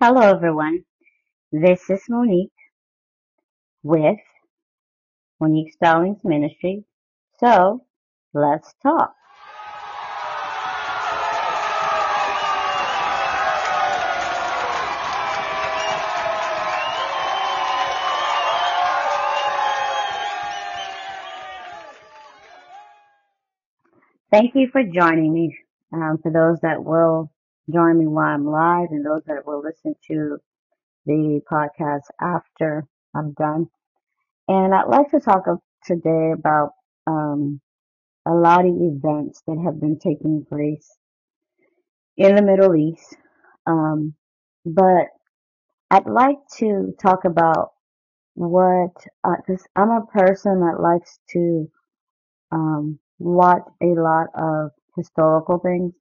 Hello, everyone. This is Monique with Monique Stallings Ministry. So let's talk. Thank you for joining me. Um, for those that will join me while I'm live and those that will listen to the podcast after I'm done. And I'd like to talk today about um, a lot of events that have been taking place in the Middle East. Um, but I'd like to talk about what, because I'm a person that likes to um, watch a lot of historical things.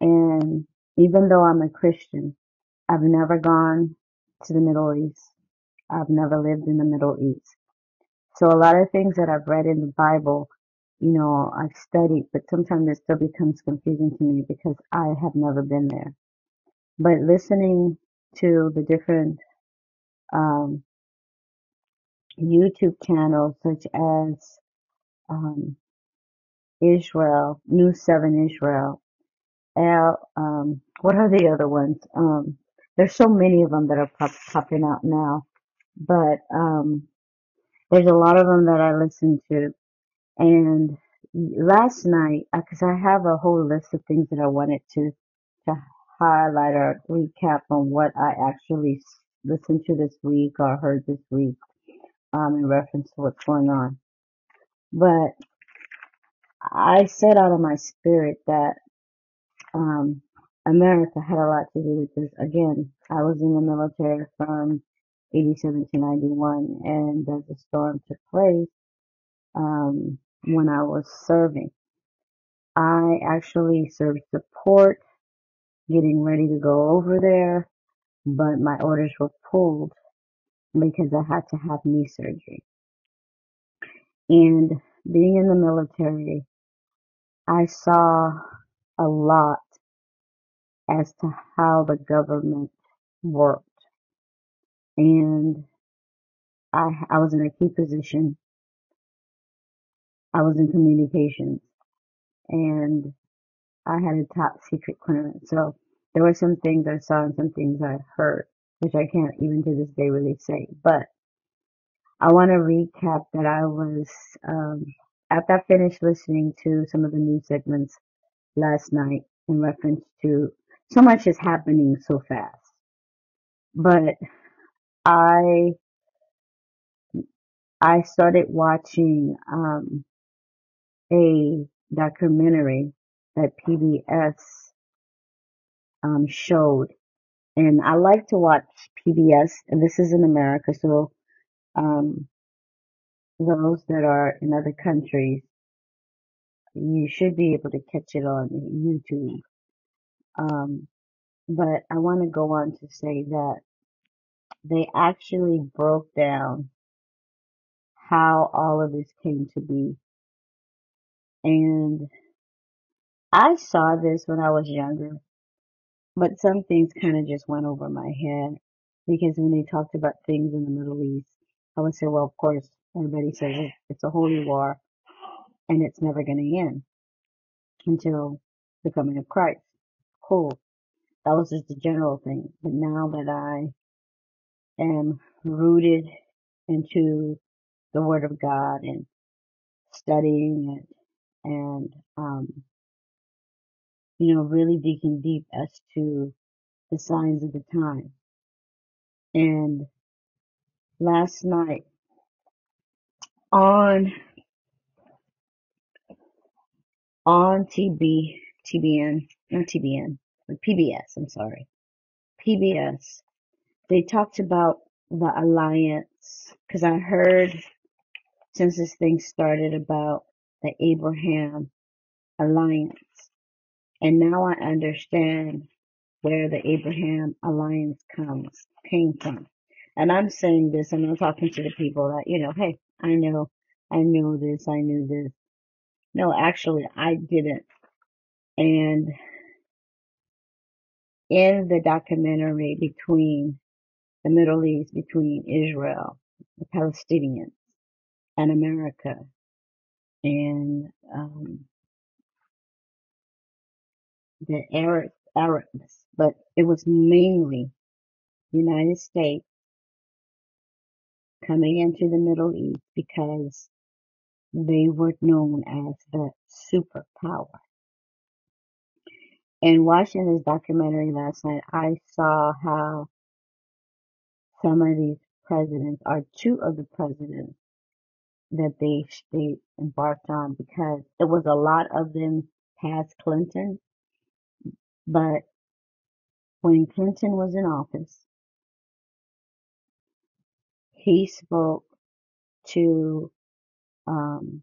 And even though I'm a Christian, I've never gone to the Middle East. I've never lived in the Middle East. So a lot of things that I've read in the Bible, you know, I've studied, but sometimes it still becomes confusing to me because I have never been there. But listening to the different um, YouTube channels such as um, Israel, New Seven Israel, Um, what are the other ones? Um, there's so many of them that are pop- popping out now, but um, there's a lot of them that I listen to. And last night, because I have a whole list of things that I wanted to to highlight or recap on what I actually listened to this week or heard this week um, in reference to what's going on. But I said out of my spirit that um, America had a lot to do with this. Again, I was in the military from 87 to 91, and the Storm took place um, when I was serving. I actually served support, getting ready to go over there, but my orders were pulled because I had to have knee surgery. And being in the military, I saw a lot as to how the government worked. And I, I was in a key position. I was in communications and I had a top secret clearance. So there were some things I saw and some things I heard, which I can't even to this day really say. But I want to recap that I was, um, after I finished listening to some of the news segments last night in reference to so much is happening so fast. But I, I started watching, um, a documentary that PBS, um, showed. And I like to watch PBS and this is in America. So, um, those that are in other countries, you should be able to catch it on YouTube. Um, but I want to go on to say that they actually broke down how all of this came to be. And I saw this when I was younger, but some things kind of just went over my head because when they talked about things in the Middle East, I would say, well, of course, everybody says it- it's a holy war and it's never going to end until the coming of Christ. Cool. That was just the general thing. But now that I am rooted into the Word of God and studying it and, um, you know, really digging deep as to the signs of the time. And last night on, on TB, TBN, not TBN, but PBS, I'm sorry, PBS, they talked about the alliance because I heard since this thing started about the Abraham alliance. And now I understand where the Abraham alliance comes, came from. And I'm saying this and I'm talking to the people that, you know, hey, I know, I know this, I knew this. No, actually I didn't. And in the documentary between the Middle East, between Israel, the Palestinians, and America, and um, the Arab Arabs, but it was mainly the United States coming into the Middle East because they were known as the superpower. And watching this documentary last night, I saw how some of these presidents are two of the presidents that they they embarked on because it was a lot of them past Clinton, but when Clinton was in office, he spoke to um,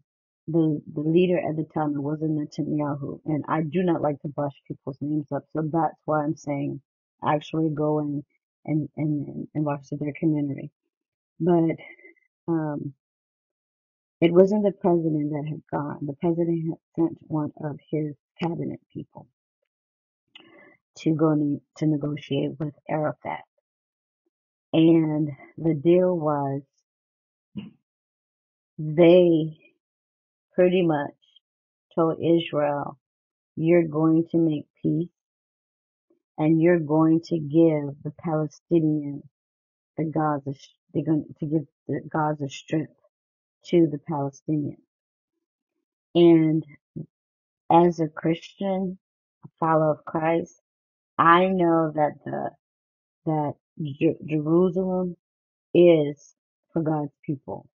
the the leader at the time. It wasn't Netanyahu, and I do not like to brush people's names up, so that's why I'm saying actually go in and and and watch the documentary. But um, it wasn't the president that had gone. The president had sent one of his cabinet people to go ne- to negotiate with Arafat, and the deal was they pretty much told Israel, "You're going to make peace." and you're going to give the Palestinians the Gaza, they're going to give the Gaza Strip to the Palestinians. And as a Christian, a follower of Christ, I know that the that Jer- Jerusalem is for God's people.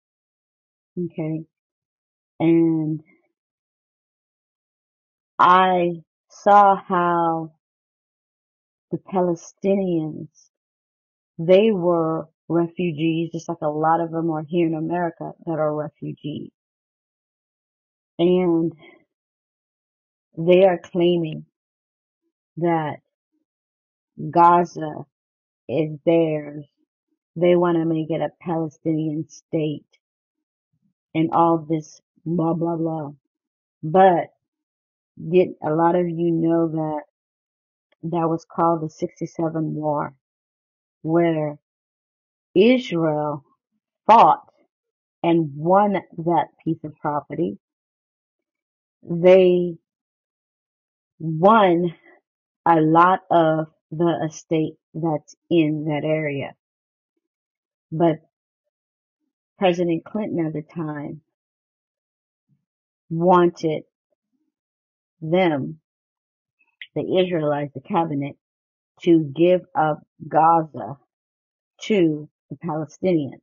Okay, and I saw how the Palestinians they were refugees, just like a lot of them are here in America that are refugees and they are claiming that Gaza is theirs. They want to make it a Palestinian state and all this blah blah blah. But did a lot of you know that that was called the 67 war where Israel fought and won that piece of property. They won a lot of the estate that's in that area. But President Clinton at the time wanted them, the Israelites, the cabinet, to give up Gaza to the Palestinians.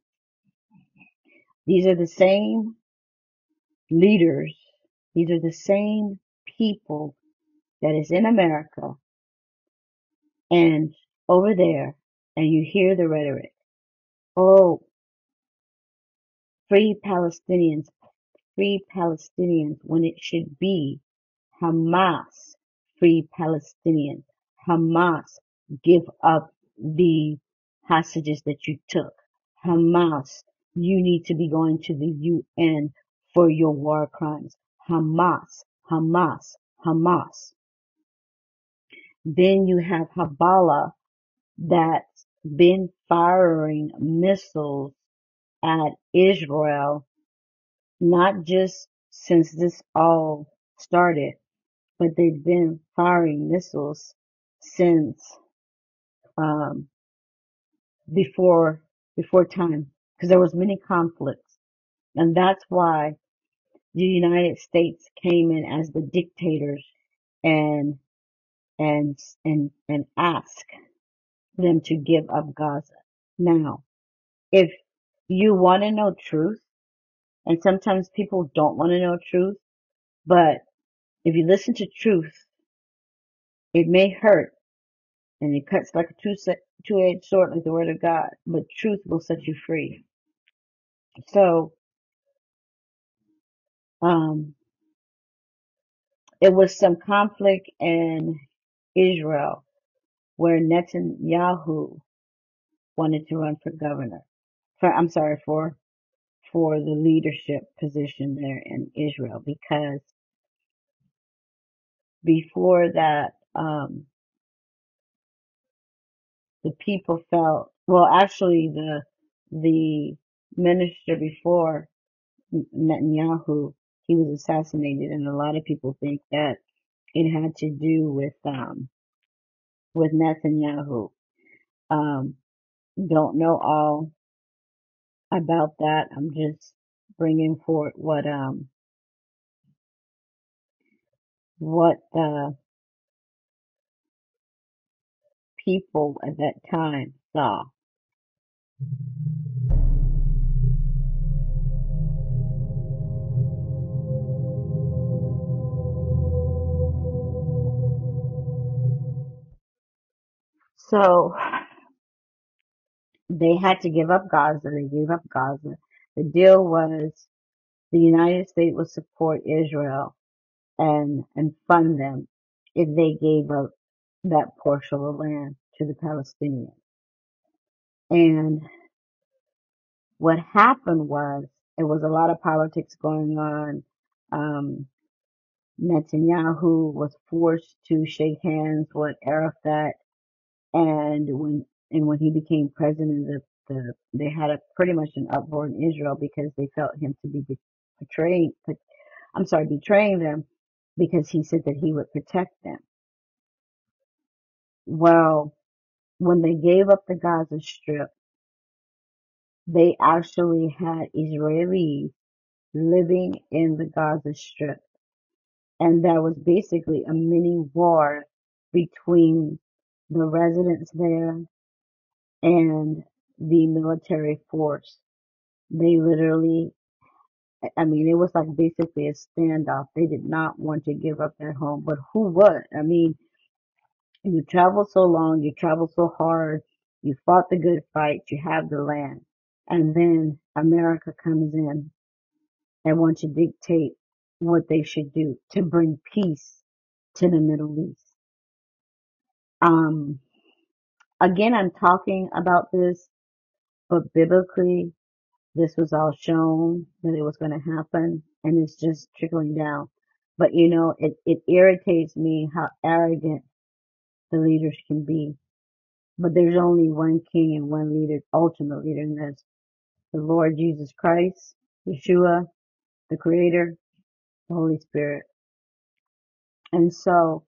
These are the same leaders, these are the same people that is in America and over there, and you hear the rhetoric. Oh, free Palestinians, free Palestinians, when it should be Hamas, free Palestinians. Hamas, give up the hostages that you took. Hamas, you need to be going to the UN for your war crimes. Hamas, Hamas, Hamas. Then you have Hezbollah that's been firing missiles at Israel, not just since this all started, but they've been firing missiles since um, before before time because there was many conflicts, and that's why the United States came in as the dictators and and and and asked them to give up Gaza. Now, if you want to know truth, and sometimes people don't want to know truth, but if you listen to truth, it may hurt and it cuts like a two two-edged sword like the word of God, but truth will set you free. So, um, it was some conflict in Israel where Netanyahu wanted to run for governor. For, I'm sorry, for, for the leadership position there in Israel because before that, um, the people felt, well, actually the, the minister before Netanyahu, he was assassinated and a lot of people think that it had to do with, um, with Netanyahu. Um, don't know all about that. I'm just bringing forth what, um, what the people at that time saw. So they had to give up Gaza. They gave up Gaza. The deal was the United States would support Israel and, and fund them if they gave up that portion of land to the Palestinians. And what happened was there was a lot of politics going on. Um, Netanyahu was forced to shake hands with Arafat and when and when he became president, the, the they had a pretty much an uproar in Israel because they felt him to be be- betraying. I'm sorry, betraying them because he said that he would protect them. Well, when they gave up the Gaza Strip, they actually had Israelis living in the Gaza Strip, and that was basically a mini war between the residents there and the military force. They literally I mean, it was like basically a standoff. They did not want to give up their home, but who would? I mean, you travel so long, you travel so hard, you fought the good fight, you have the land, and then America comes in and wants to dictate what they should do to bring peace to the Middle East. Um, again, I'm talking about this, but biblically, this was all shown that it was going to happen and it's just trickling down. But you know, it, it irritates me how arrogant the leaders can be. But there's only one king and one leader, ultimate leader, and that's the Lord Jesus Christ, Yeshua, the creator, the Holy Spirit. And so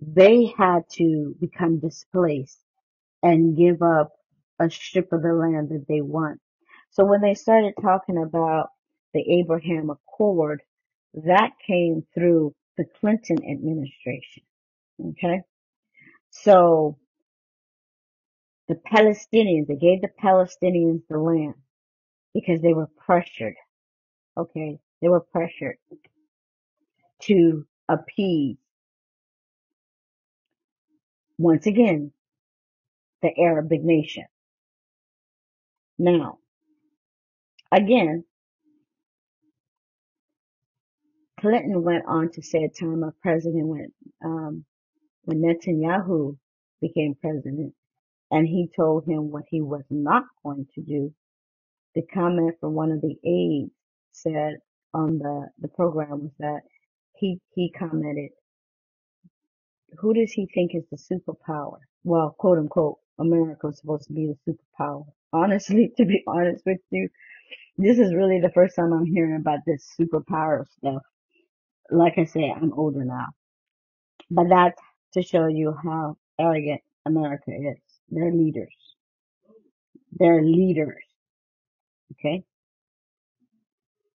they had to become displaced and give up a strip of the land that they want. So when they started talking about the Abraham Accord, that came through the Clinton administration. Okay. So the Palestinians, they gave the Palestinians the land because they were pressured. Okay. They were pressured to appease once again the Arabic nation. Now, again, Clinton went on to say a time a president went, um, when Netanyahu became president and he told him what he was not going to do, the comment from one of the aides said on the, the program was that he, he commented, who does he think is the superpower? Well, quote unquote, America was supposed to be the superpower. Honestly, to be honest with you, this is really the first time I'm hearing about this superpower stuff. Like I say, I'm older now, but that's to show you how arrogant America is. They're leaders. They're leaders. Okay.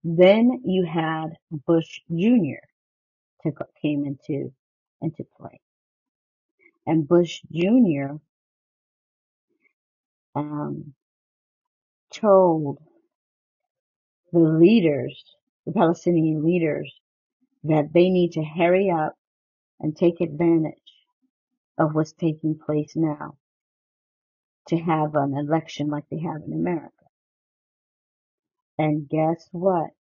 Then you had Bush Jr. to came into into play, and Bush Jr. Um, told the leaders, the Palestinian leaders, that they need to hurry up and take advantage of what's taking place now to have an election like they have in America. And guess what?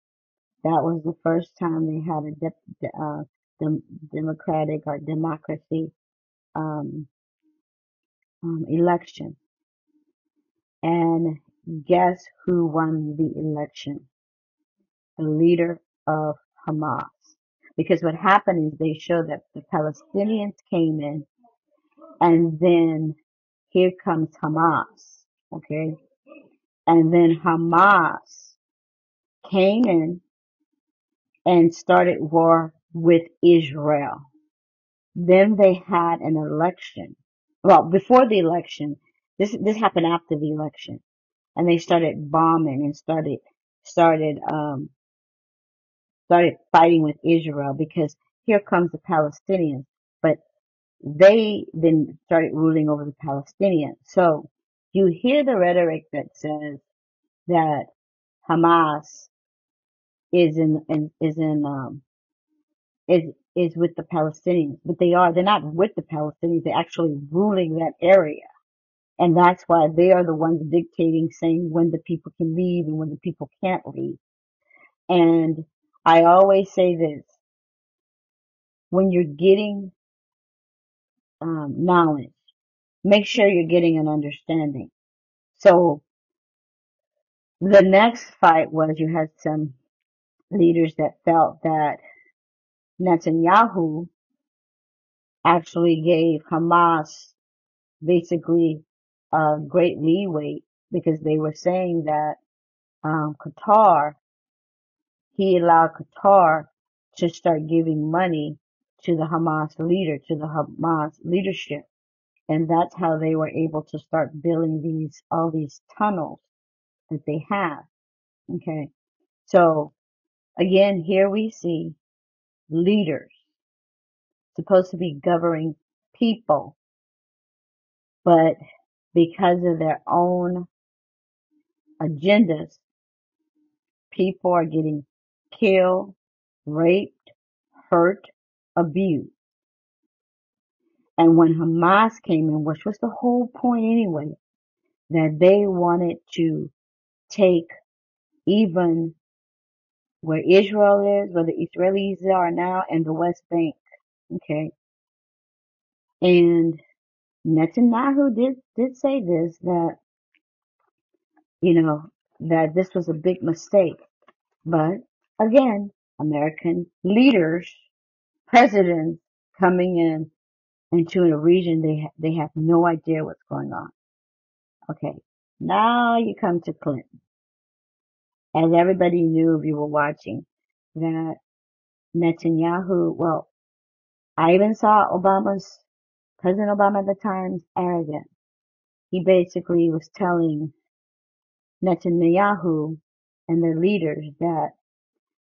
That was the first time they had a de- uh, dem- democratic or democracy um, um, election. And guess who won the election? The leader of Hamas. Because what happened is they showed that the Palestinians came in and then here comes Hamas. Okay. And then Hamas came in and started war with Israel. Then they had an election. Well, before the election, this, this happened after the election and they started bombing and started, started, um, started fighting with Israel because here comes the Palestinians, but they then started ruling over the Palestinians. So you hear the rhetoric that says that Hamas is in, in is in um is is with the Palestinians, but they are they're not with the Palestinians. They're actually ruling that area, and that's why they are the ones dictating, saying when the people can leave and when the people can't leave. And I always say this: when you're getting um, knowledge, make sure you're getting an understanding. So the next fight was you had some leaders that felt that Netanyahu actually gave Hamas basically uh, great leeway because they were saying that um, Qatar, he allowed Qatar to start giving money to the Hamas leader, to the Hamas leadership. And that's how they were able to start building these, all these tunnels that they have. Okay. So again, here we see leaders supposed to be governing people, but because of their own agendas, people are getting killed, raped, hurt, abused. And when Hamas came in, which was the whole point anyway, that they wanted to take even where Israel is, where the Israelis are now, and the West Bank. Okay. And Netanyahu did, did say this, that, you know, that this was a big mistake. But again, American leaders, presidents coming in into a region they ha- they have no idea what's going on. Okay, now you come to Clinton, as everybody knew if you were watching that Netanyahu. Well, I even saw Obama's President Obama at the time's arrogant. He basically was telling Netanyahu and their leaders that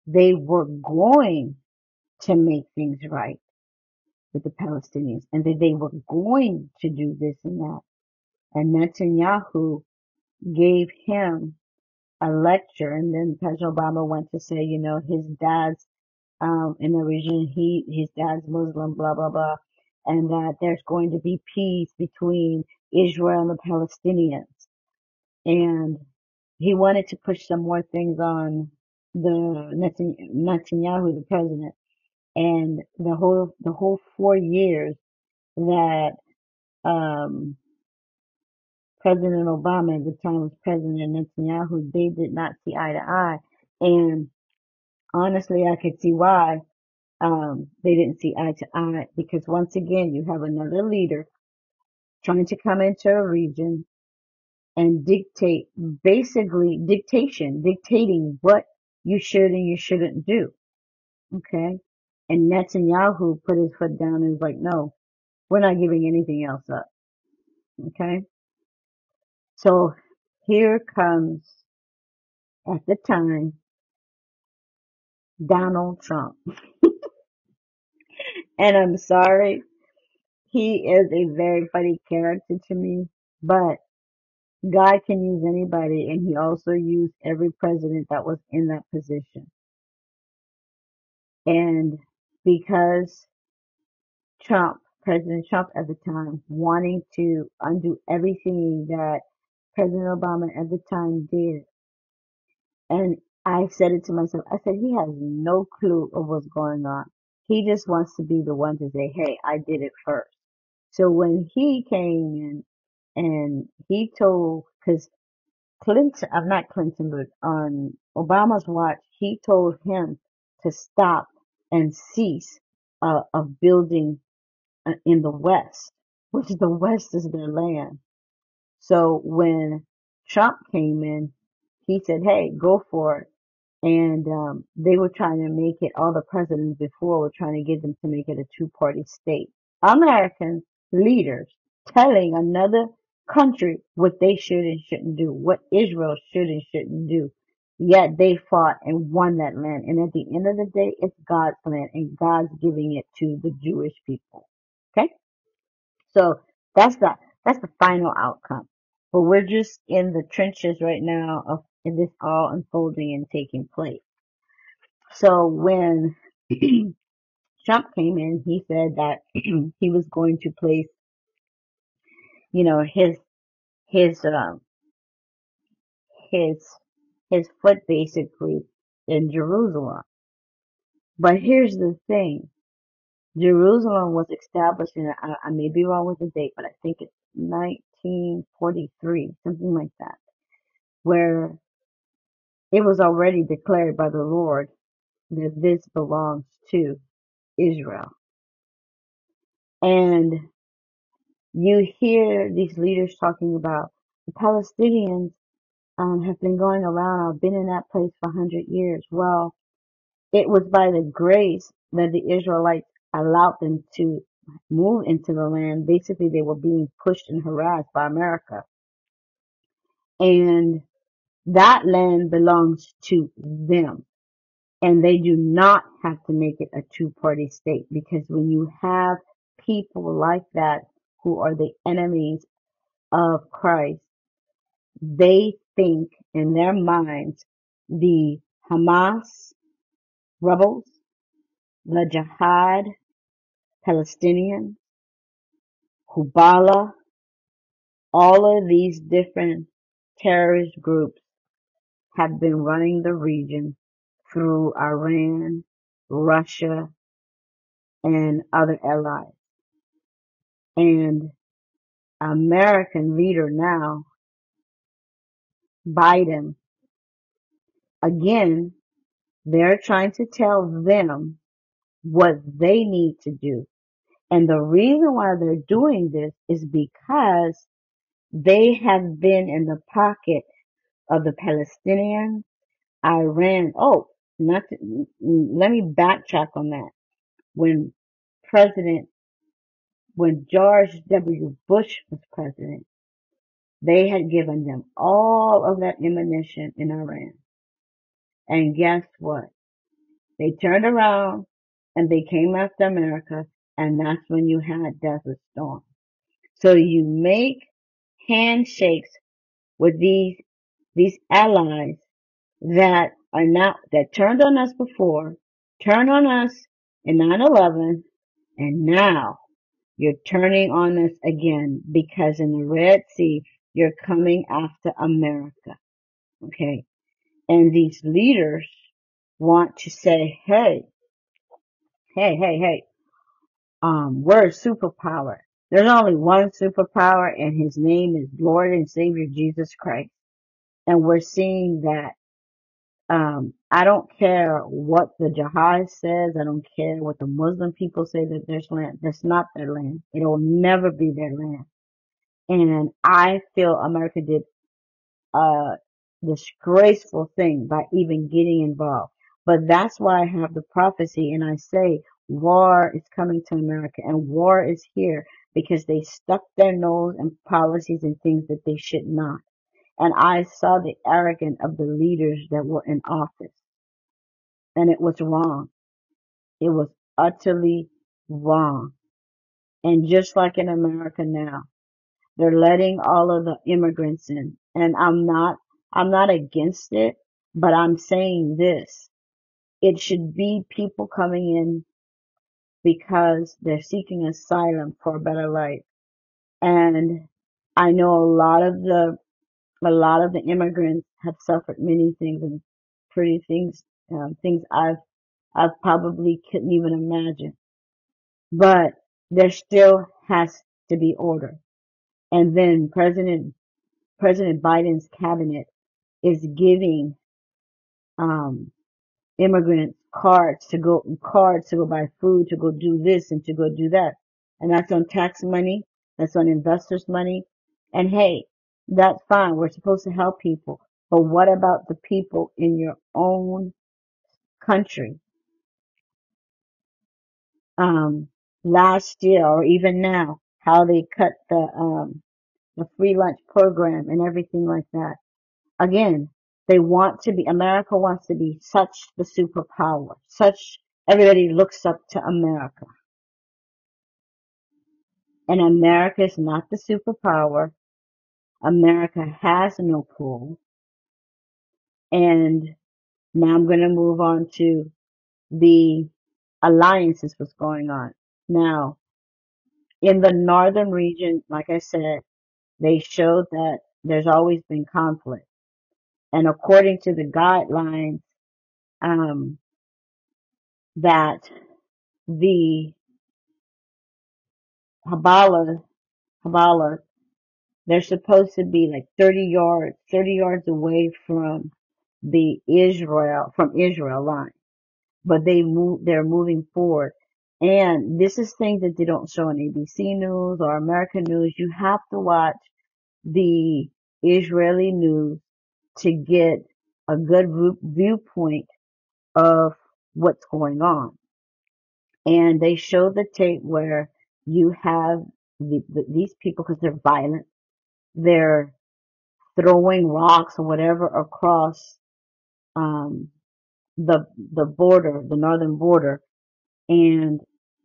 they were going to make things right with the Palestinians and that they were going to do this and that. And Netanyahu gave him a lecture and then President Obama went to say, you know, his dad's um in the region he his dad's Muslim, blah blah blah, and that there's going to be peace between Israel and the Palestinians. And he wanted to push some more things on the Netan- Netanyahu, the president, and the whole the whole four years that um President Obama at the time was President Netanyahu, they did not see eye to eye. And honestly, I could see why um, they didn't see eye to eye because once again, you have another leader trying to come into a region and dictate, basically dictation, dictating what you should and you shouldn't do. Okay. And Netanyahu put his foot down and was like, no, we're not giving anything else up. Okay. So here comes at the time Donald Trump. And I'm sorry, he is a very funny character to me, but God can use anybody and he also used every president that was in that position. And because Trump, President Trump at the time, wanting to undo everything that President Obama at the time did, and I said it to myself, I said, he has no clue of what's going on. He just wants to be the one to say, hey, I did it first. So when he came in and he told, cause Clinton, I'm not Clinton, but on Obama's watch, he told him to stop and cease uh, of building uh, in the West, which the West is their land. So when Trump came in, he said, "Hey, go for it." And um, they were trying to make it. All the presidents before were trying to get them to make it a two-party state. American leaders telling another country what they should and shouldn't do, what Israel should and shouldn't do. Yet they fought and won that land. And at the end of the day, it's God's land and God's giving it to the Jewish people. Okay? So that's the that's the final outcome. But we're just in the trenches right now of this all unfolding and taking place. So when Trump came in, he said that he was going to place, you know, his his um his his foot basically in Jerusalem. But here's the thing: Jerusalem was established in I, I may be wrong with the date, but I think it's 1943, something like that, where It was already declared by the Lord that this belongs to Israel. And you hear these leaders talking about the Palestinians um, have been going around, I've been in that place for 100 years. Well, it was by the grace that the Israelites allowed them to move into the land. Basically, they were being pushed and harassed by America. And that land belongs to them. and they do not have to make it a two party state because when you have people like that who are the enemies of Christ, they think in their minds the Hamas rebels, the Jihad Palestinians, Hubala, all of these different terrorist groups have been running the region through Iran, Russia, and other allies. And American leader now, Biden, again, they're trying to tell them what they need to do. And the reason why they're doing this is because they have been in the pocket of the Palestinians, Iran. Oh, not to, let me backtrack on that. When President, when George W. Bush was president, they had given them all of that ammunition in Iran. And guess what? They turned around and they came after America and that's when you had Desert Storm. So you make handshakes with these, these allies that are now, that turned on us before, turned on us in 9-11 and now you're turning on us again because in the Red Sea, you're coming after America. Okay. And these leaders want to say, hey, hey, hey, hey, um, we're a superpower. There's only one superpower and his name is Lord and Savior Jesus Christ. And we're seeing that, um, I don't care what the jihad says. I don't care what the Muslim people say that there's land. That's not their land. It'll never be their land. And I feel America did a disgraceful thing by even getting involved. But that's why I have the prophecy and I say war is coming to America and war is here because they stuck their nose in policies and things that they should not. And I saw the arrogance of the leaders that were in office and it was wrong. It was utterly wrong. And just like in America now, they're letting all of the immigrants in. And I'm not, I'm not against it, but I'm saying this. It should be people coming in because they're seeking asylum for a better life. And I know a lot of the, a lot of the immigrants have suffered many things and pretty things, um, things I've, I've probably couldn't even imagine. But there still has to be order. And then President, President Biden's cabinet is giving, um, immigrants cards to go, cards to go buy food, to go do this and to go do that. And that's on tax money. That's on investors money. And hey, That's fine. We're supposed to help people. But what about the people in your own country? Um, last year or even now, how they cut the, um, the free lunch program and everything like that. Again, they want to be, America wants to be such the superpower, such, everybody looks up to America. And America is not the superpower. America has no pull. And now I'm going to move on to the alliances what's going on. Now, in the northern region, like I said, they showed that there's always been conflict. And according to the guidelines, um, that the Habala, Habala, they're supposed to be like 30 yards, 30 yards away from the Israel, from Israel line. But they move, they're moving forward. And this is things that they don't show on ABC News or American News. You have to watch the Israeli news to get a good viewpoint of what's going on. And they show the tape where you have the, the, these people, because they're violent, they're throwing rocks or whatever across um, the the border, the northern border, and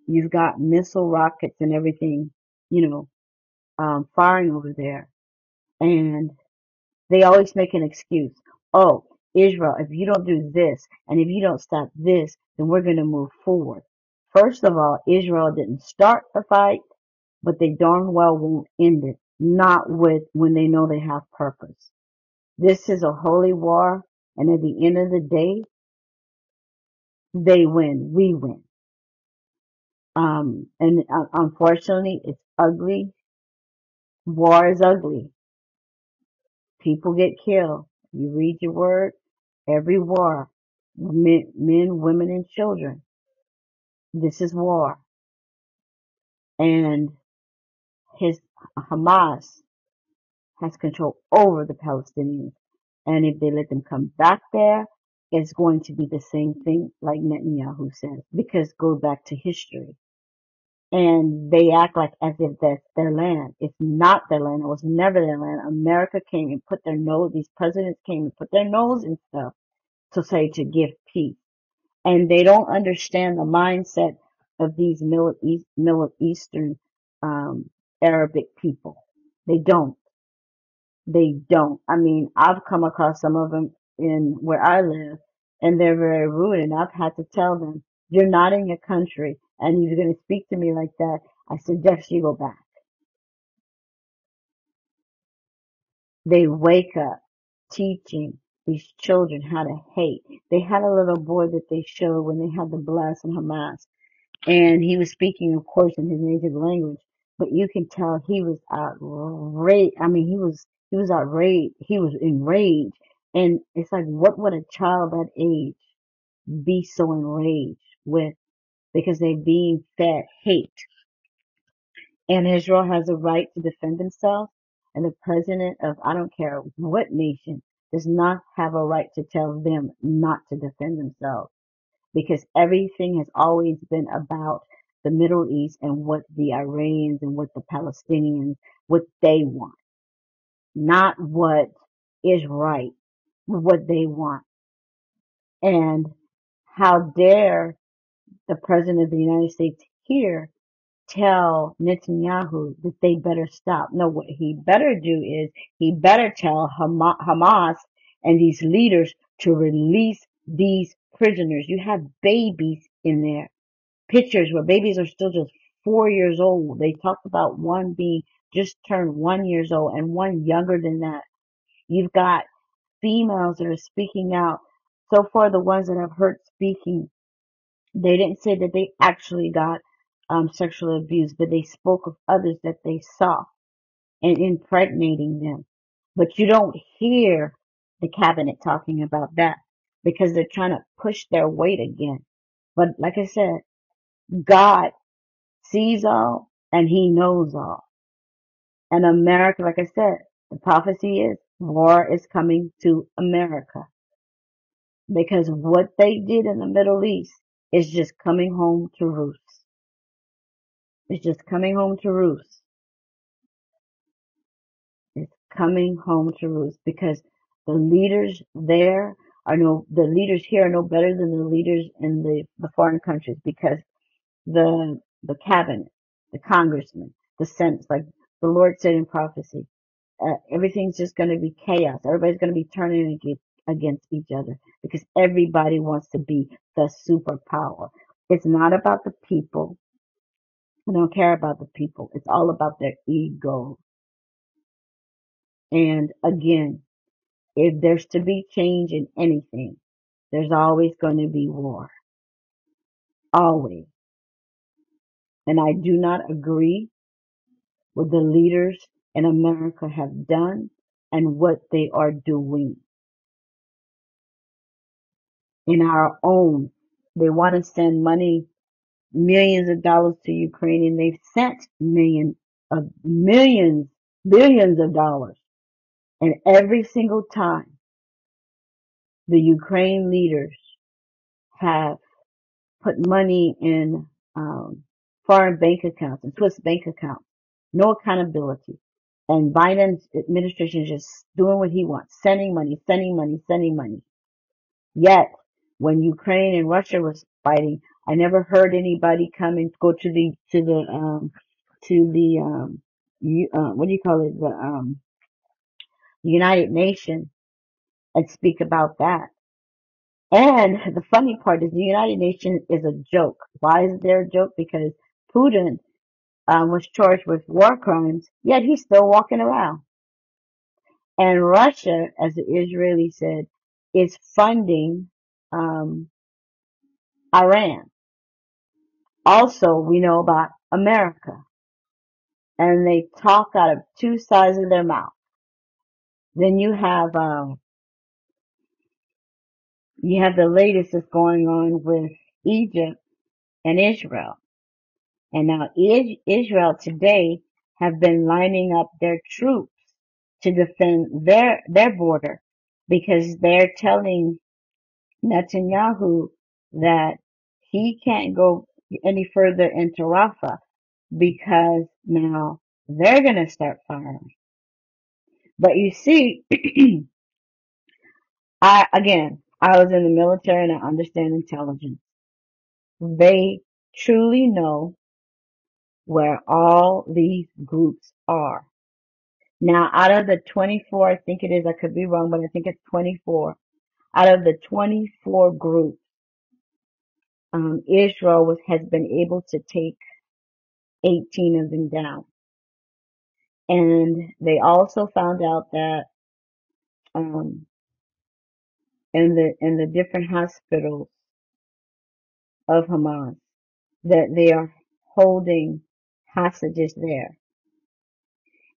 you've got missile rockets and everything, you know, um, firing over there. And they always make an excuse. Oh, Israel, if you don't do this and if you don't stop this, then we're going to move forward. First of all, Israel didn't start the fight, but they darn well won't end it. Not with when they know they have purpose. This is a holy war, and at the end of the day, they win. We win. Um, and uh, unfortunately, it's ugly. War is ugly. People get killed. You read your word, every war, men, men, women, and children. This is war. And his Hamas has control over the Palestinians. And if they let them come back there, it's going to be the same thing like Netanyahu says, because go back to history. And they act like as if that's their land. It's not their land. It was never their land. America came and put their nose, these presidents came and put their nose in stuff to say to give peace. And they don't understand the mindset of these Middle East, Middle Eastern, um, Arabic people. They don't. They don't. I mean, I've come across some of them in where I live and they're very rude and I've had to tell them, you're not in your country and you're going to speak to me like that. I suggest you go back. They wake up teaching these children how to hate. They had a little boy that they showed when they had the blast in Hamas and he was speaking, of course, in his native language, but you can tell he was outraged. I mean, he was, he was outraged. He was enraged. And it's like, what would a child that age be so enraged with? Because they're being fed hate. And Israel has a right to defend themselves. And the president of, I don't care what nation, does not have a right to tell them not to defend themselves because everything has always been about the Middle East and what the Iranians and what the Palestinians, what they want, not what is right, what they want. And how dare the president of the United States here tell Netanyahu that they better stop. No, what he better do is he better tell Hamas and these leaders to release these prisoners. You have babies in there. Pictures where babies are still just four years old. They talked about one being just turned one years old and one younger than that. You've got females that are speaking out. So far, the ones that I've heard speaking, they didn't say that they actually got um, sexual abuse, but they spoke of others that they saw and impregnating them. But you don't hear the cabinet talking about that because they're trying to push their weight again. But like I said, God sees all and he knows all. And America, like I said, The prophecy is war is coming to America because what they did in the Middle East is just coming home to roost. It's just coming home to roost. It's coming home to roost because the leaders there are no, the leaders here are no better than the leaders in the, the foreign countries because the, the cabinet, the congressmen, the senate, like the Lord said in prophecy, uh, everything's just going to be chaos. Everybody's going to be turning against, against each other because everybody wants to be the superpower. It's not about the people. I don't care about the people. It's all about their ego. And again, if there's to be change in anything, there's always going to be war. Always. And I do not agree with the leaders in America have done and what they are doing in our own. They want to send money, millions of dollars to Ukraine and they've sent millions of millions, billions of dollars. And every single time the Ukraine leaders have put money in um, foreign bank accounts and Swiss bank accounts. No accountability. And Biden's administration is just doing what he wants, sending money, sending money, sending money. Yet, when Ukraine and Russia was fighting, I never heard anybody come and go to the to the um to the um you, uh, what do you call it the um United Nations and speak about that. And the funny part is the United Nations is a joke. Why is there a joke? Because Putin um, was charged with war crimes, yet he's still walking around. And Russia, as the Israeli said, is funding um, Iran. Also, we know about America, and they talk out of two sides of their mouth. Then you have um, you have the latest that's going on with Egypt and Israel. And now Is- Israel today have been lining up their troops to defend their their border because they're telling Netanyahu that he can't go any further into Rafah because now they're going to start firing. But you see, I again, I was in the military and I understand intelligence. They truly know where all these groups are. Now, out of the 24, I think it is, I could be wrong, but I think it's 24. Out of the 24 groups, um, Israel was, has been able to take 18 of them down. And they also found out that, um, in the, in the different hospitals of Hamas, that they are holding hostages there.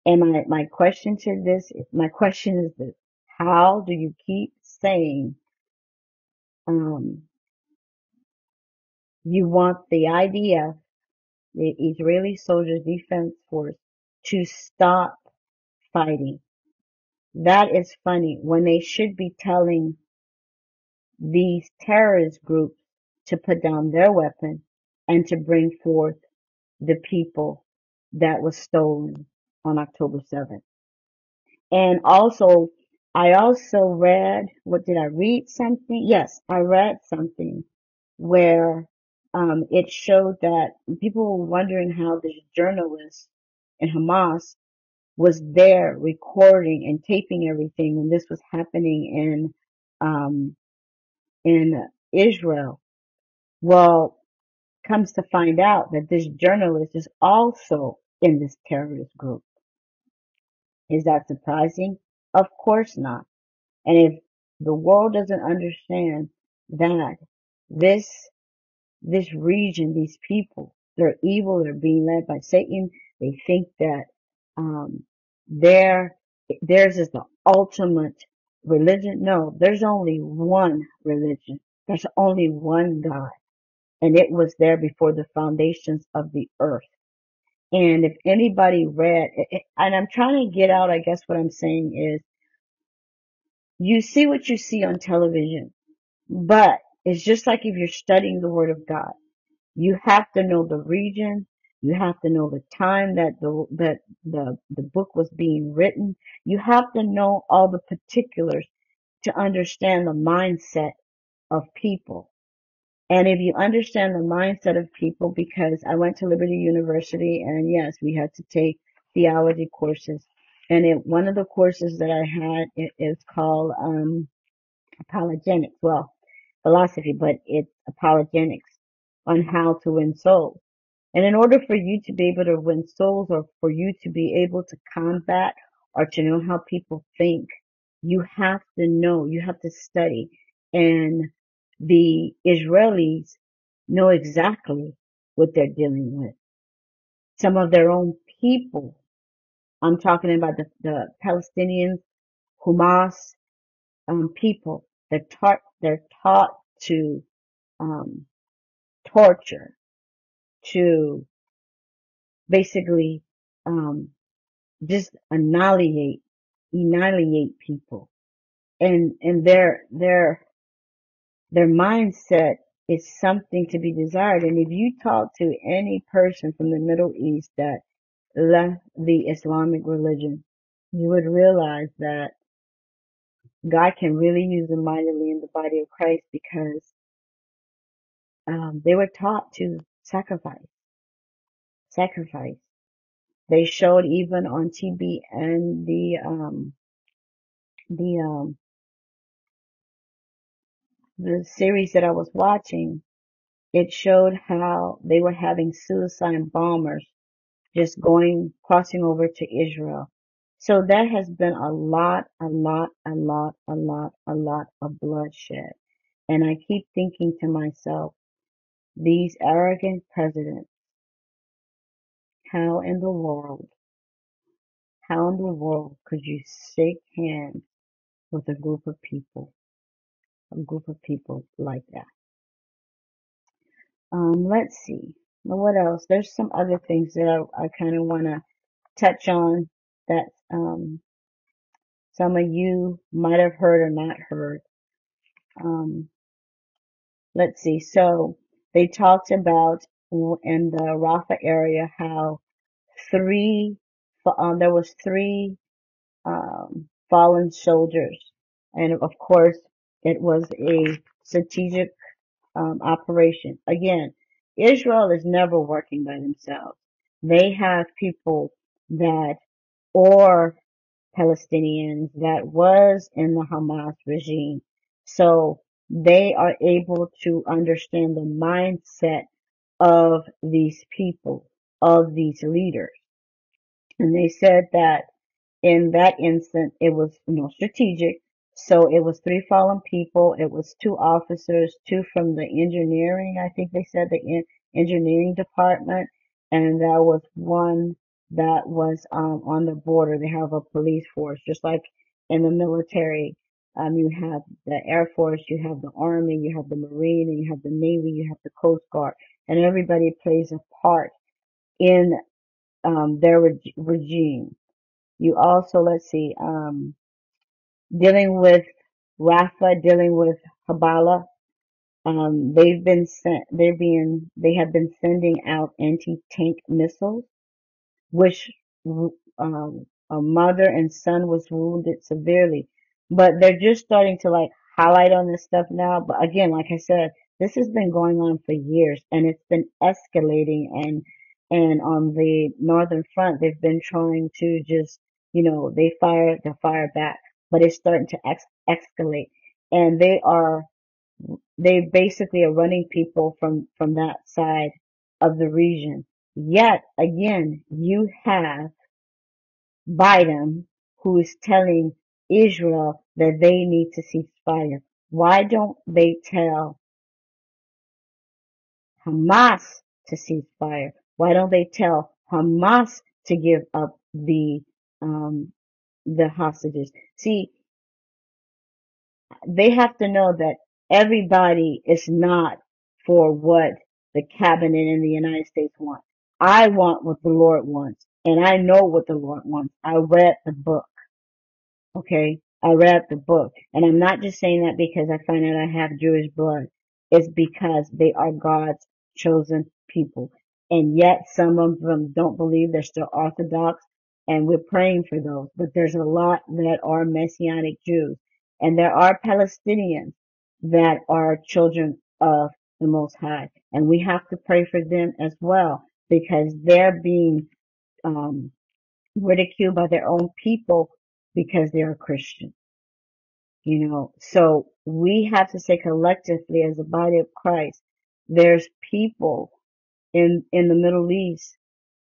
And my, my question to this, my question is this, how do you keep saying, um, you want the IDF, the Israeli Soldiers Defense Force, to stop fighting? That is funny when they should be telling these terrorist groups to put down their weapon and to bring forth the people that was stolen on October 7th. And also, I also read, what did I read something? Yes, I read something where um, it showed that people were wondering how this journalist in Hamas was there recording and taping everything when this was happening in um, in Israel. Well, comes to find out that this journalist is also in this terrorist group. Is that surprising? Of course not. And if the world doesn't understand that this this region, these people, they're evil, they're being led by Satan, they think that um their theirs is the ultimate religion. No, there's only one religion. There's only one God. And it was there before the foundations of the earth. And if anybody read, and I'm trying to get out, I guess what I'm saying is you see what you see on television, but it's just like if you're studying the word of God. You have to know the region. You have to know the time that the, that the, the book was being written. You have to know all the particulars to understand the mindset of people. And if you understand the mindset of people, because I went to Liberty University and yes, we had to take theology courses. And it, one of the courses that I had is called, um, apologetics. Well, philosophy, but it's apologetics on how to win souls. And in order for you to be able to win souls or for you to be able to combat or to know how people think, you have to know, you have to study. And the Israelis know exactly what they're dealing with. Some of their own people, I'm talking about the, the Palestinians, Hamas, um, people, they're taught, they're taught to, um, torture, to basically, um, just annihilate, annihilate people. And, and their, their, their mindset is something to be desired. And if you talk to any person from the Middle East that left the Islamic religion, you would realize that God can really use them mightily in the body of Christ because um, they were taught to sacrifice, sacrifice. They showed even on TV and the um, the um, the series that I was watching, it showed how they were having suicide bombers just going, crossing over to Israel. So that has been a lot, a lot, a lot, a lot, a lot of bloodshed. And I keep thinking to myself, these arrogant presidents, how in the world, how in the world could you shake hands with a group of people, a group of people like that? Um, let's see. What else? There's some other things that I, I kind of want to touch on that um, some of you might have heard or not heard. Um, let's see. So they talked about in the Rafah area how three, um, there was three um, fallen soldiers, and of course it was a strategic um, operation. Again, Israel is never working by themselves. They have people that, or Palestinians that was in the Hamas regime. So they are able to understand the mindset of these people, of these leaders. And they said that in that instant, it was, you know, strategic. So it was three fallen people. It was two officers, two from the engineering, I think they said the en- engineering department. And there was one that was, um, on the border. They have a police force, just like in the military. Um, you have the Air Force, you have the Army, you have the Marine, and you have the Navy, you have the Coast Guard, and everybody plays a part in, um, their reg- regime. You also, let's see, um, dealing with Rafah, dealing with Habala. Um, they've been sent, they're being, they have been sending out anti-tank missiles, which, um, a mother and son was wounded severely. But they're just starting to like highlight on this stuff now. But again, like I said, this has been going on for years and it's been escalating and, and on the northern front, they've been trying to just, you know, they fire, they fire back, but it's starting to ex- escalate and they are, they basically are running people from, from that side of the region. Yet again, you have Biden who is telling Israel that they need to cease fire. Why don't they tell Hamas to cease fire? Why don't they tell Hamas to give up the um, the hostages? See, they have to know that everybody is not for what the cabinet in the United States wants. I want what the Lord wants, and I know what the Lord wants. I read the book. Okay. I read the book and I'm not just saying that because I find out I have Jewish blood. It's because they are God's chosen people. And yet some of them don't believe they're still Orthodox and we're praying for those. But there's a lot that are Messianic Jews and there are Palestinians that are children of the Most High. And we have to pray for them as well because they're being, um, ridiculed by their own people because they are Christian. You know, so we have to say collectively as a body of Christ, there's people in, in the Middle East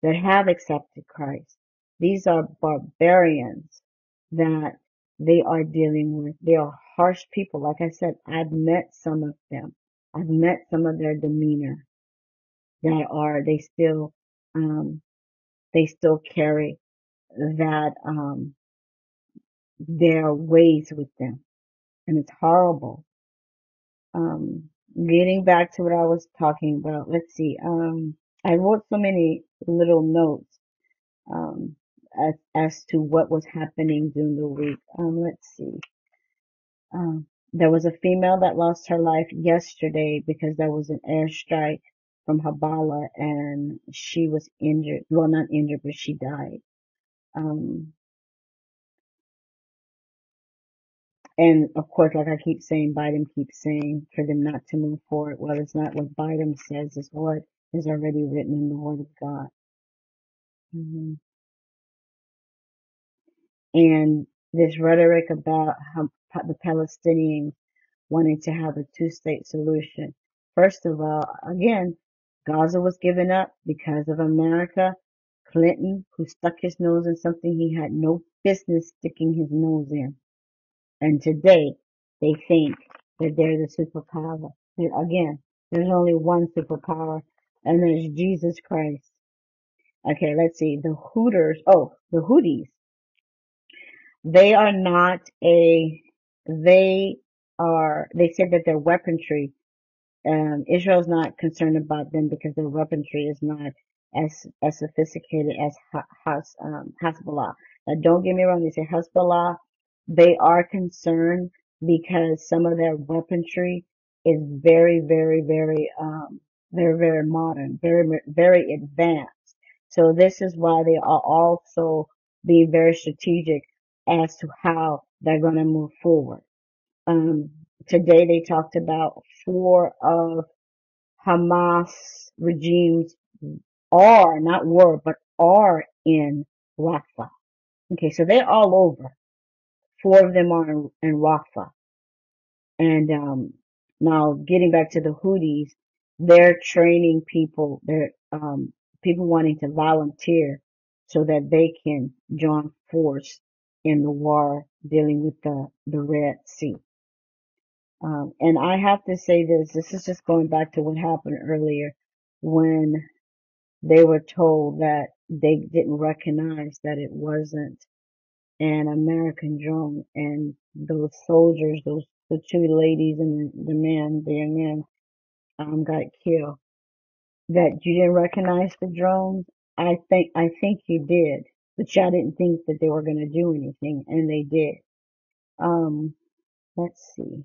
that have accepted Christ. These are barbarians that they are dealing with. They are harsh people. Like I said, I've met some of them. I've met some of their demeanor that are, they still, um, they still carry that, um, their ways with them. And it's horrible. Um, getting back to what I was talking about, let's see. Um, I wrote so many little notes, um, as, as to what was happening during the week. Um, let's see. Um, there was a female that lost her life yesterday because there was an airstrike from Habala and she was injured. Well, not injured, but she died. Um, And of course, like I keep saying, Biden keeps saying for them not to move forward. Well, it's not what Biden says, it's what is already written in the Word of God. hmm And this rhetoric about how the Palestinians wanting to have a two-state solution. First of all, again, Gaza was given up because of America. Clinton, who stuck his nose in something he had no business sticking his nose in. And today, they think that they're the superpower. And again, there's only one superpower, and there's Jesus Christ. Okay, let's see. The Hooters, oh, the Houthis. They are not a, they are, they said that their weaponry um, Israel's not concerned about them because their weaponry is not as as sophisticated as Ha- Has um, Hezbollah. Now, don't get me wrong. They say Hezbollah, they are concerned because some of their weaponry is very, very, very, um, very, very modern, very, very advanced. So this is why they are also being very strategic as to how they're going to move forward. Um, today they talked about four of Hamas regimes are, not were, but are in Rafah. Okay, so they're all over. Four of them are in, in Rafah. And, um, now getting back to the Houthis, they're training people, they're, um, people wanting to volunteer so that they can join force in the war dealing with the, the Red Sea. Um, and I have to say this, this is just going back to what happened earlier when they were told that they didn't recognize that it wasn't an American drone and those soldiers, those, the two ladies and the man, the young man, um, got killed. That you didn't recognize the drones? I think, I think you did, but y'all didn't think that they were going to do anything and they did. Um, let's see.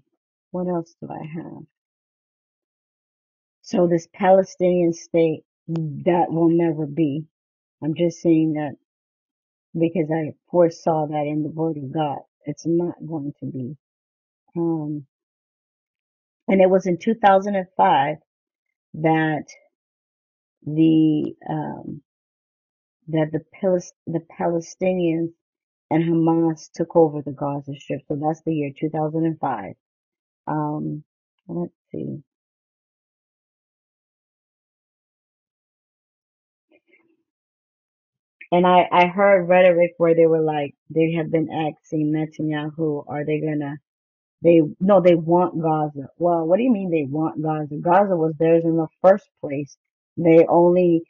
What else do I have? So this Palestinian state, that will never be. I'm just saying that because I foresaw that in the Word of God. It's not going to be. Um, and it was in 2005 that the um, that the the Palestinians and Hamas took over the Gaza Strip. So that's the year 2005. Um, let's see. And I, I heard rhetoric where they were like, they have been asking Netanyahu, are they gonna They no, they want Gaza. Well, what do you mean they want Gaza? Gaza was theirs in the first place. They only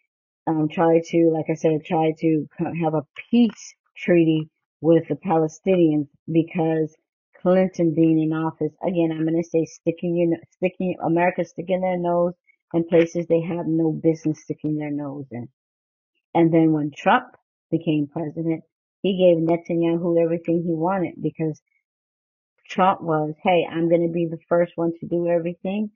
um tried to, like I said, try to have a peace treaty with the Palestinians because Clinton being in office again. I'm gonna say sticking in sticking America sticking their nose in places they have no business sticking their nose in. And then when Trump became president, he gave Netanyahu everything he wanted because Trump was, hey, I'm going to be the first one to do everything.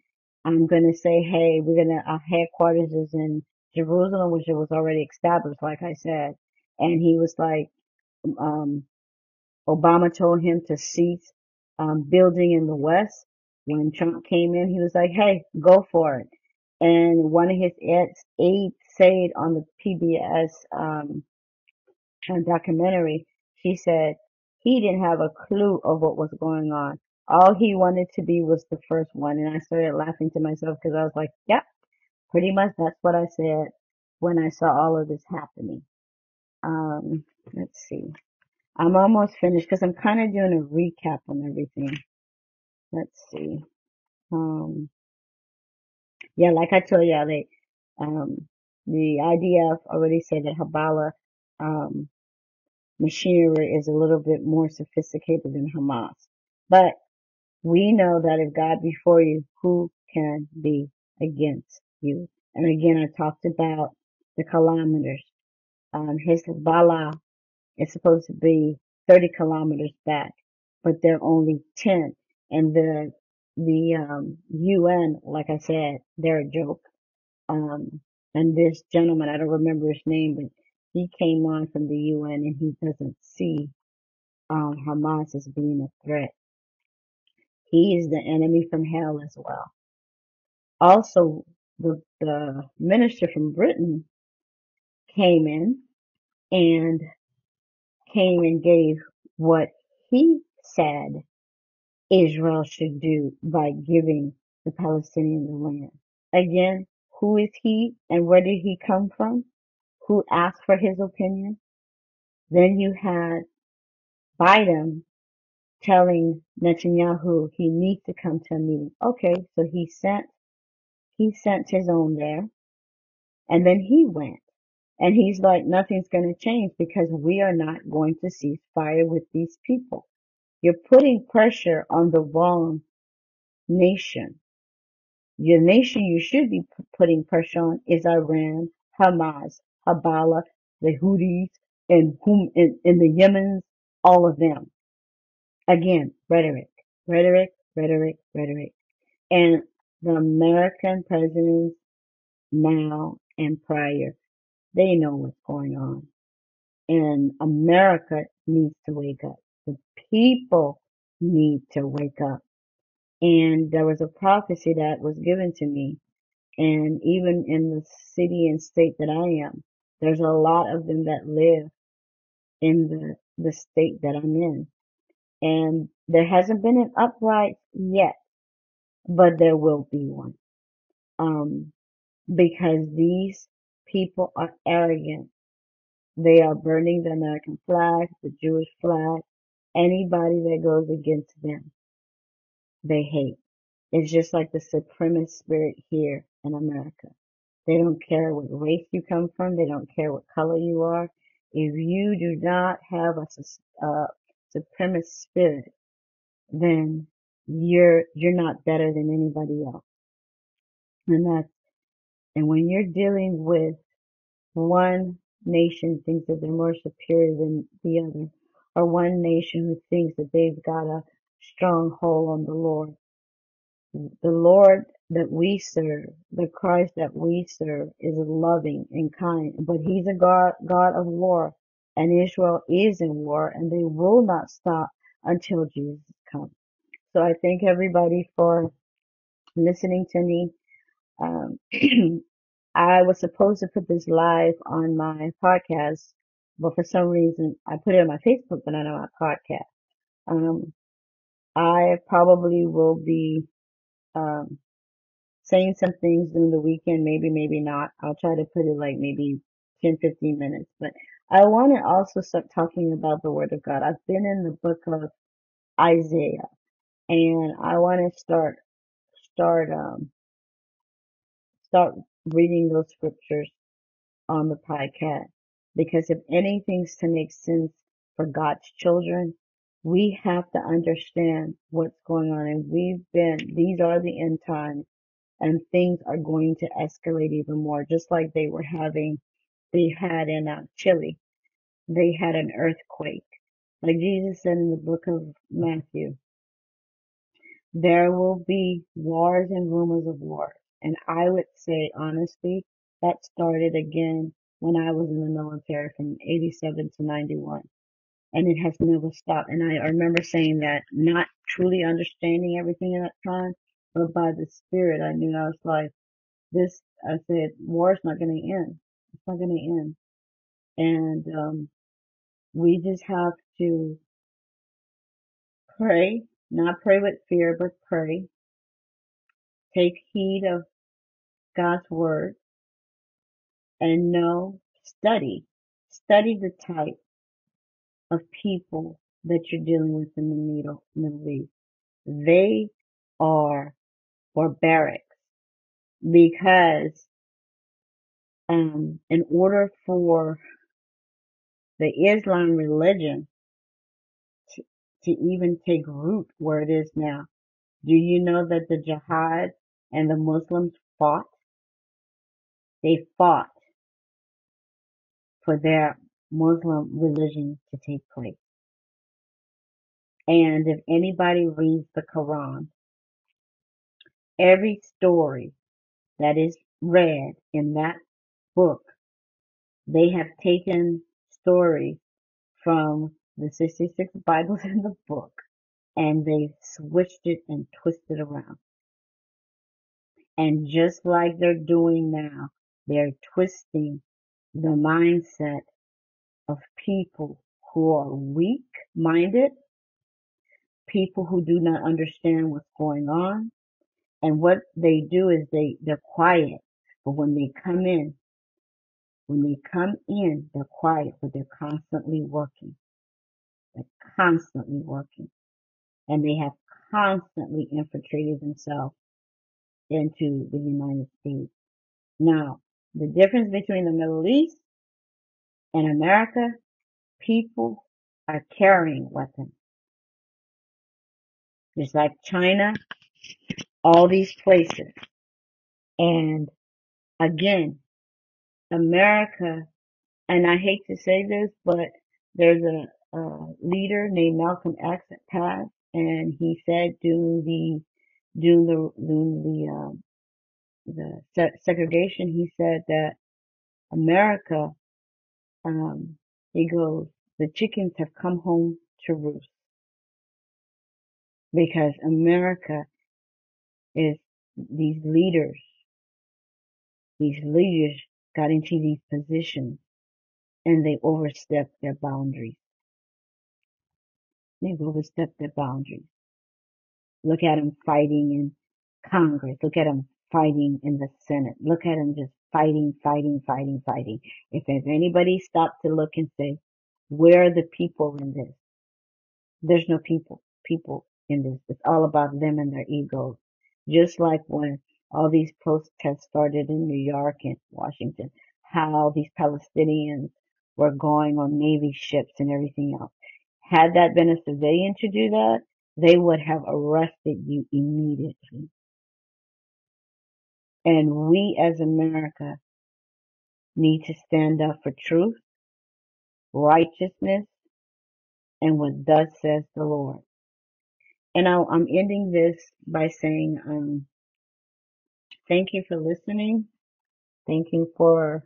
I'm going to say, hey, we're going to, our headquarters is in Jerusalem, which was already established, like I said. And he was like, um, Obama told him to cease um, building in the West. When Trump came in, he was like, hey, go for it. And one of his aides said on the PBS um, documentary, she said he didn't have a clue of what was going on. All he wanted to be was the first one. And I started laughing to myself because I was like, yep, pretty much that's what I said when I saw all of this happening. Um, let's see. I'm almost finished because I'm kind of doing a recap on everything. Let's see. Um, yeah, like I told you, they, um, the IDF already said that Habala, um, machinery is a little bit more sophisticated than Hamas. But we know that if God be for you, who can be against you? And again, I talked about the kilometers. Um, Hezbollah is supposed to be 30 kilometers back, but they're only 10. And the, the, um, UN, like I said, they're a joke. Um, and this gentleman, I don't remember his name, but he came on from the UN and he doesn't see, um, Hamas as being a threat. He is the enemy from hell as well. Also, the, the minister from Britain came in and came and gave what he said Israel should do by giving the Palestinians the land. Again, who is he and where did he come from? Who asked for his opinion? Then you had Biden telling Netanyahu he needs to come to a meeting. Okay, so he sent he sent his own there and then he went. And he's like, nothing's going to change because we are not going to cease fire with these people. You're putting pressure on the wrong nation. Your nation you should be putting pressure on is Iran, Hamas, Hezbollah, the Houthis, and whom in, in the Yemens, all of them. Again, rhetoric, rhetoric, rhetoric, rhetoric. And the American presidents now and prior, they know what's going on. And America needs to wake up. The people need to wake up. And there was a prophecy that was given to me. And even in the city and state that I am, there's a lot of them that live in the, the state that I'm in. And there hasn't been an upright yet, but there will be one. Um, because these people are arrogant. They are burning the American flag, the Jewish flag, anybody that goes against them, they hate. It's just like the supremacist spirit here in America. They don't care what race you come from. They don't care what color you are. If you do not have a uh, supremacist spirit, then you're you're not better than anybody else. And that's and when you're dealing with one nation thinks that they're more superior than the other, or one nation who thinks that they've got a strong hold on the Lord. The Lord that we serve, the Christ that we serve is loving and kind, but He's a God, God of war, and Israel is in war, and they will not stop until Jesus comes. So I thank everybody for listening to me. Um, I was supposed to put this live on my podcast, but for some reason I put it on my Facebook, but not on my podcast. Um, I probably will be um, saying some things during the weekend, maybe, maybe not. I'll try to put it like maybe 10, 15 minutes, but I want to also start talking about the Word of God. I've been in the book of Isaiah, and I want to start start um start reading those scriptures on the podcast because if anything's to make sense for God's children, we have to understand what's going on. And we've been, these are the end times. and things are going to escalate even more, just like they were having, they had in uh, Chile. They had an earthquake. Like Jesus said in the book of Matthew, there will be wars and rumors of wars. And I would say, honestly, that started again when I was in the military from 87 to 91. And it has never stopped. And I, I remember saying that, not truly understanding everything at that time, but by the Spirit, I knew I was like, this, I said, war is not going to end. It's not going to end. And, um, we just have to pray, not pray with fear, but pray. Take heed of God's word and know, study, study the type of people that you're dealing with in the Middle, Middle East. They are barbaric because, um, in order for the Islam religion to, even take root where it is now, do you know that the jihad and the Muslims fought? They fought for their Muslim religion to take place. And if anybody reads the Quran, every story that is read in that book, they have taken stories from the 66 Bibles in the book and they switched it and twisted around. And just like they're doing now, they're twisting the mindset of people who are weak minded, people who do not understand what's going on. And what they do is they, they're quiet. But when they come in, when they come in, they're quiet, but they're constantly working. They're constantly working. And they have constantly infiltrated themselves into the United States. Now, the difference between the Middle East and America, people are carrying weapons. Just like China, all these places. And again, America, and I hate to say this, but there's a, a leader named Malcolm X passed, and he said during the during the during the um, the se- segregation, he said that America, um, he goes, the chickens have come home to roost because America is these leaders, these leaders got into these positions and they overstepped their boundaries. They've overstepped their boundaries. Look at them fighting in Congress. Look at them fighting in the Senate. Look at them just fighting, fighting, fighting, fighting. If, if anybody stopped to look and say, where are the people in this? There's no people, people in this. It's all about them and their egos. Just like when all these protests started in New York and Washington, how these Palestinians were going on Navy ships and everything else. Had that been a civilian to do that, they would have arrested you immediately. And we as America need to stand up for truth, righteousness, and what thus says the Lord. And I, I'm ending this by saying, um, thank you for listening. Thank you for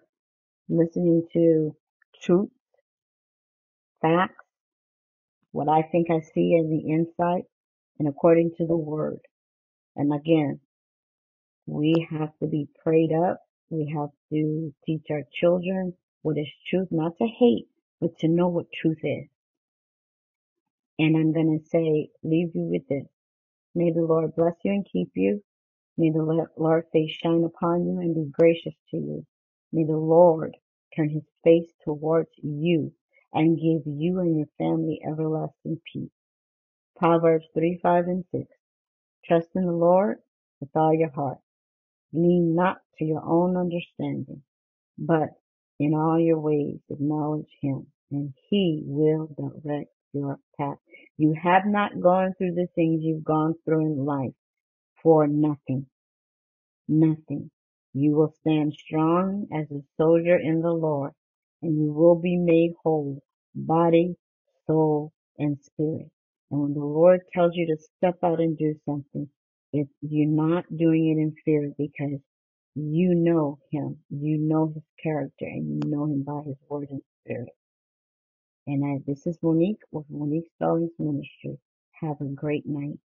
listening to truth, facts, what I think I see in the insight, and according to the word. And again, we have to be prayed up. We have to teach our children what is truth, not to hate, but to know what truth is. And I'm going to say, leave you with this. May the Lord bless you and keep you. May the Lord face shine upon you and be gracious to you. May the Lord turn his face towards you and give you and your family everlasting peace. Proverbs 3, 5, and 6. Trust in the Lord with all your heart. Lean not to your own understanding, but in all your ways acknowledge him, and he will direct your path. You have not gone through the things you've gone through in life for nothing. nothing. You will stand strong as a soldier in the Lord, and you will be made whole, body, soul, and spirit. And when the Lord tells you to step out and do something, if you're not doing it in fear because you know him, you know his character, and you know him by his word and spirit. And as this is Monique with Monique Stallings Ministry. Have a great night.